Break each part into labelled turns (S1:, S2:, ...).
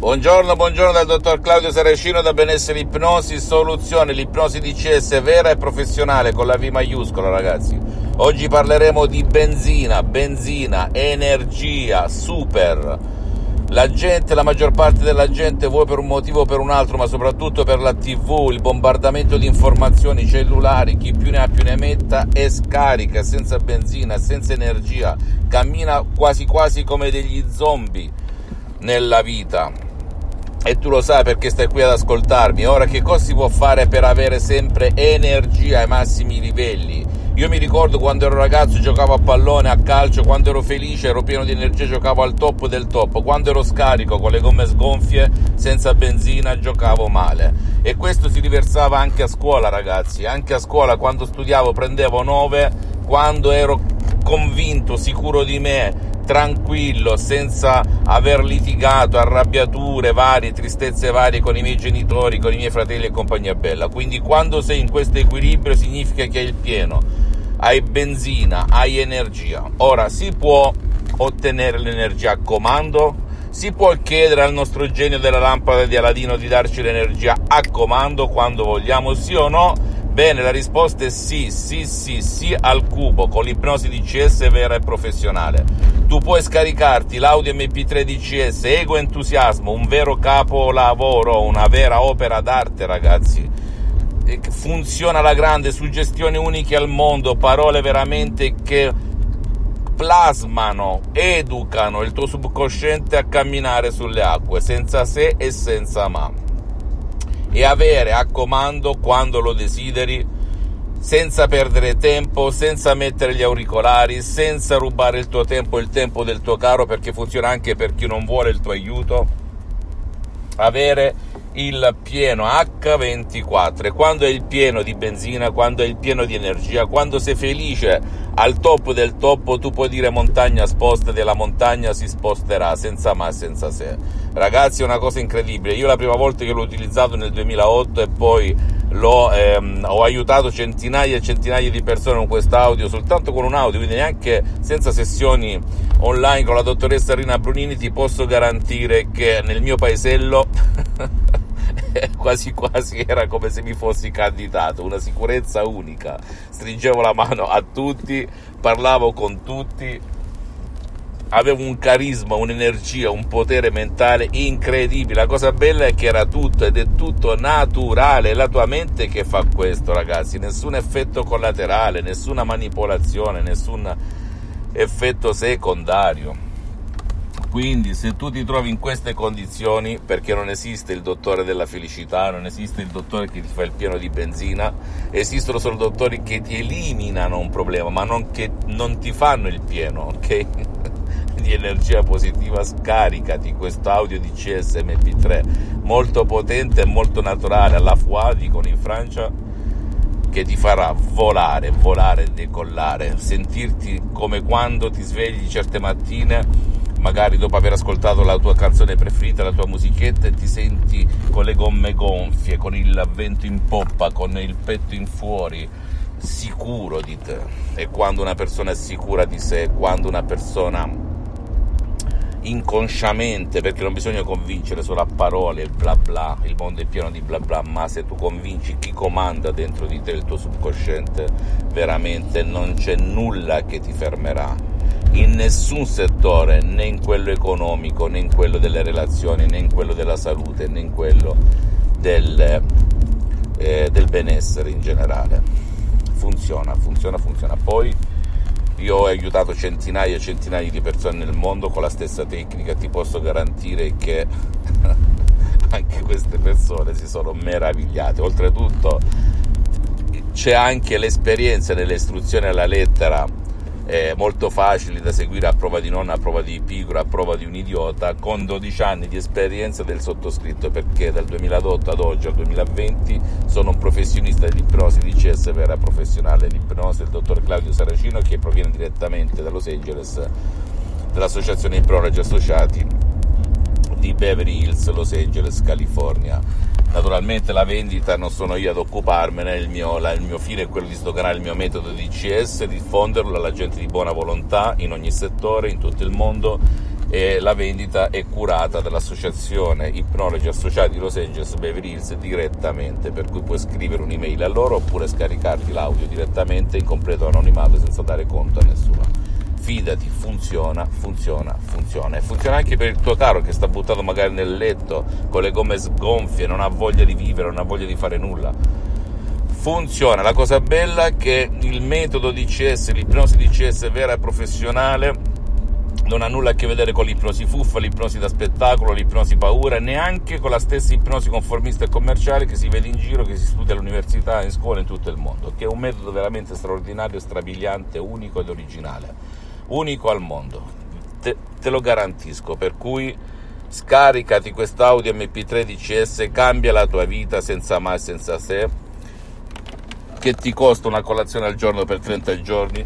S1: Buongiorno, buongiorno dal dottor Claudio Saracino da Benessere Ipnosi Soluzione, l'ipnosi DCS vera e professionale con la V maiuscola ragazzi. Oggi parleremo di benzina, benzina, energia, super. La gente, la maggior parte della gente, vuoi per un motivo o per un altro, ma soprattutto per la TV, il bombardamento di informazioni cellulari, chi più ne ha più ne metta, è scarica, senza benzina, senza energia, cammina quasi quasi come degli zombie nella vita e tu lo sai perché stai qui ad ascoltarmi. Ora, che cosa si può fare per avere sempre energia ai massimi livelli? Io mi ricordo quando ero ragazzo giocavo a pallone, a calcio, quando ero felice, ero pieno di energia, giocavo al top del top. Quando ero scarico con le gomme sgonfie, senza benzina, giocavo male. E questo si riversava anche a scuola, ragazzi. Anche a scuola, quando studiavo, prendevo 9. Quando ero convinto, sicuro di me, tranquillo, senza aver litigato, arrabbiature varie, tristezze varie con i miei genitori, con i miei fratelli e compagnia bella. Quindi quando sei in questo equilibrio significa che hai il pieno, hai benzina, hai energia. Ora si può ottenere l'energia a comando? Si può chiedere al nostro genio della lampada di Aladino di darci l'energia a comando quando vogliamo, sì o no? Bene, la risposta è sì, sì, sì, sì al cubo con l'ipnosi DCS vera e professionale. Tu puoi scaricarti l'audio MP3 DCS Ego Entusiasmo, un vero capolavoro, una vera opera d'arte, ragazzi. Funziona alla grande, suggestioni uniche al mondo, parole veramente che plasmano, educano il tuo subconsciente a camminare sulle acque, senza se e senza ma e avere a comando quando lo desideri, senza perdere tempo, senza mettere gli auricolari, senza rubare il tuo tempo e il tempo del tuo caro perché funziona anche per chi non vuole il tuo aiuto. Avere il pieno H24 e quando è il pieno di benzina, quando è il pieno di energia, quando sei felice al top del top, tu puoi dire montagna spostati e la montagna si sposterà senza ma senza se. Ragazzi, è una cosa incredibile. Io la prima volta che l'ho utilizzato nel 2008 e poi ehm, ho aiutato centinaia e centinaia di persone con quest'audio, soltanto con un audio, quindi neanche senza sessioni online con la dottoressa Rina Brunini, ti posso garantire che nel mio paesello quasi quasi era come se mi fossi candidato, una sicurezza unica. Stringevo la mano a tutti, parlavo con tutti, avevo un carisma, un'energia, un potere mentale incredibile. La cosa bella è che era tutto ed è tutto naturale. È la tua mente che fa questo, ragazzi. Nessun effetto collaterale, nessuna manipolazione, nessun effetto secondario. Quindi se tu ti trovi in queste condizioni, perché non esiste il dottore della felicità, non esiste il dottore che ti fa il pieno di benzina, esistono solo dottori che ti eliminano un problema, ma non che non ti fanno il pieno, ok? di energia positiva, scaricati questo audio di CSMP3 molto potente e molto naturale alla FUA, dicono in Francia, che ti farà volare, volare, decollare, sentirti come quando ti svegli certe mattine magari dopo aver ascoltato la tua canzone preferita, la tua musichetta e ti senti con le gomme gonfie, con il vento in poppa, con il petto in fuori, sicuro di te. E quando una persona è sicura di sé, quando una persona inconsciamente, perché non bisogna convincere solo a parole il bla bla, il mondo è pieno di bla bla, ma se tu convinci chi comanda dentro di te il tuo subconsciente, veramente non c'è nulla che ti fermerà in nessun settore, né in quello economico, né in quello delle relazioni, né in quello della salute, né in quello del, eh, del benessere in generale. Funziona, funziona, funziona. Poi io ho aiutato centinaia e centinaia di persone nel mondo con la stessa tecnica, ti posso garantire che anche queste persone si sono meravigliate. Oltretutto c'è anche l'esperienza delle istruzioni alla lettera eh, molto facili da seguire a prova di nonna, a prova di pigro, a prova di un idiota, con 12 anni di esperienza del sottoscritto, perché dal 2008 ad oggi, al 2020, sono un professionista dell'ipnosi di CS vera professionale dell'ipnosi del dottor Claudio Saracino, che proviene direttamente da Los Angeles, dall'associazione Iprologi Associati di Beverly Hills, Los Angeles, California Naturalmente la vendita non sono io ad occuparmene, il mio, la, il mio fine è quello di sdoganare il mio metodo di CS, diffonderlo alla gente di buona volontà in ogni settore, in tutto il mondo e la vendita è curata dall'associazione Ipnologi Associati Los Angeles Beverly Hills direttamente, per cui puoi scrivere un'email a loro oppure scaricarti l'audio direttamente in completo anonimato senza dare conto a nessuno fidati, funziona, funziona, funziona. E funziona anche per il tuo caro che sta buttato magari nel letto con le gomme sgonfie, non ha voglia di vivere, non ha voglia di fare nulla. Funziona, la cosa bella è che il metodo di CS, l'ipnosi di CS vera e professionale, non ha nulla a che vedere con l'ipnosi fuffa, l'ipnosi da spettacolo, l'ipnosi paura, neanche con la stessa ipnosi conformista e commerciale che si vede in giro, che si studia all'università, in scuola, in tutto il mondo, che è un metodo veramente straordinario, strabiliante, unico ed originale unico al mondo, te, te lo garantisco, per cui scaricati quest'audio MP3 DCS, cambia la tua vita senza mai, senza se, che ti costa una colazione al giorno per 30 giorni,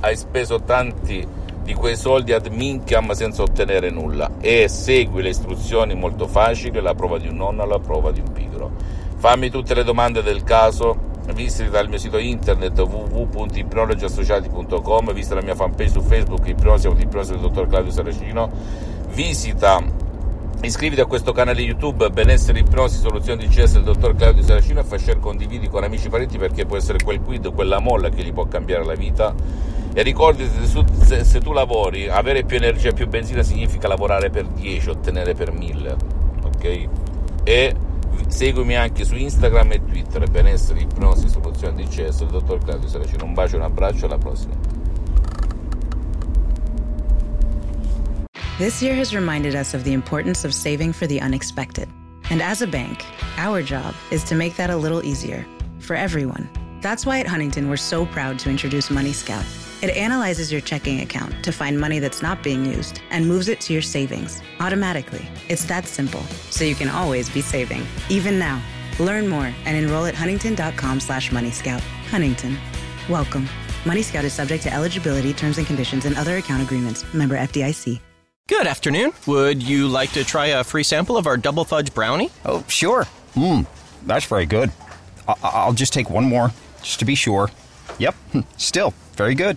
S1: hai speso tanti di quei soldi ad minchiam senza ottenere nulla. E segui le istruzioni molto facili, la prova di un nonno alla prova di un pigro. Fammi tutte le domande del caso visita il mio sito internet www.ipnologiassociati.com visita la mia fanpage su Facebook Ipnosi Ipnosi del dottor Claudio Saracino visita iscriviti a questo canale YouTube Benessere Ipnosi Soluzioni di CS del dottor Claudio Saracino e fai share condividi con amici e parenti perché può essere quel quid, quella molla che gli può cambiare la vita e ricordati se, se tu lavori avere più energia e più benzina significa lavorare per 10 ottenere per 1000 ok? e Seguimi anche su Instagram e Twitter, ipnosi, soluzione di dottor Claudio Saracino. Un bacio, un abbraccio, alla prossima.
S2: This year has reminded us of the importance of saving for the unexpected. And as a bank, our job is to make that a little easier for everyone. That's why at Huntington, we're so proud to introduce Money Scout it analyzes your checking account to find money that's not being used and moves it to your savings automatically. It's that simple, so you can always be saving, even now. Learn more and enroll at huntington.com slash moneyscout. Huntington. Welcome. Money Scout is subject to eligibility, terms and conditions, and other account agreements. Member FDIC.
S3: Good afternoon. Would you like to try a free sample of our double fudge brownie?
S4: Oh, sure. Mmm, that's very good. I- I'll just take one more, just to be sure. Yep, still very good.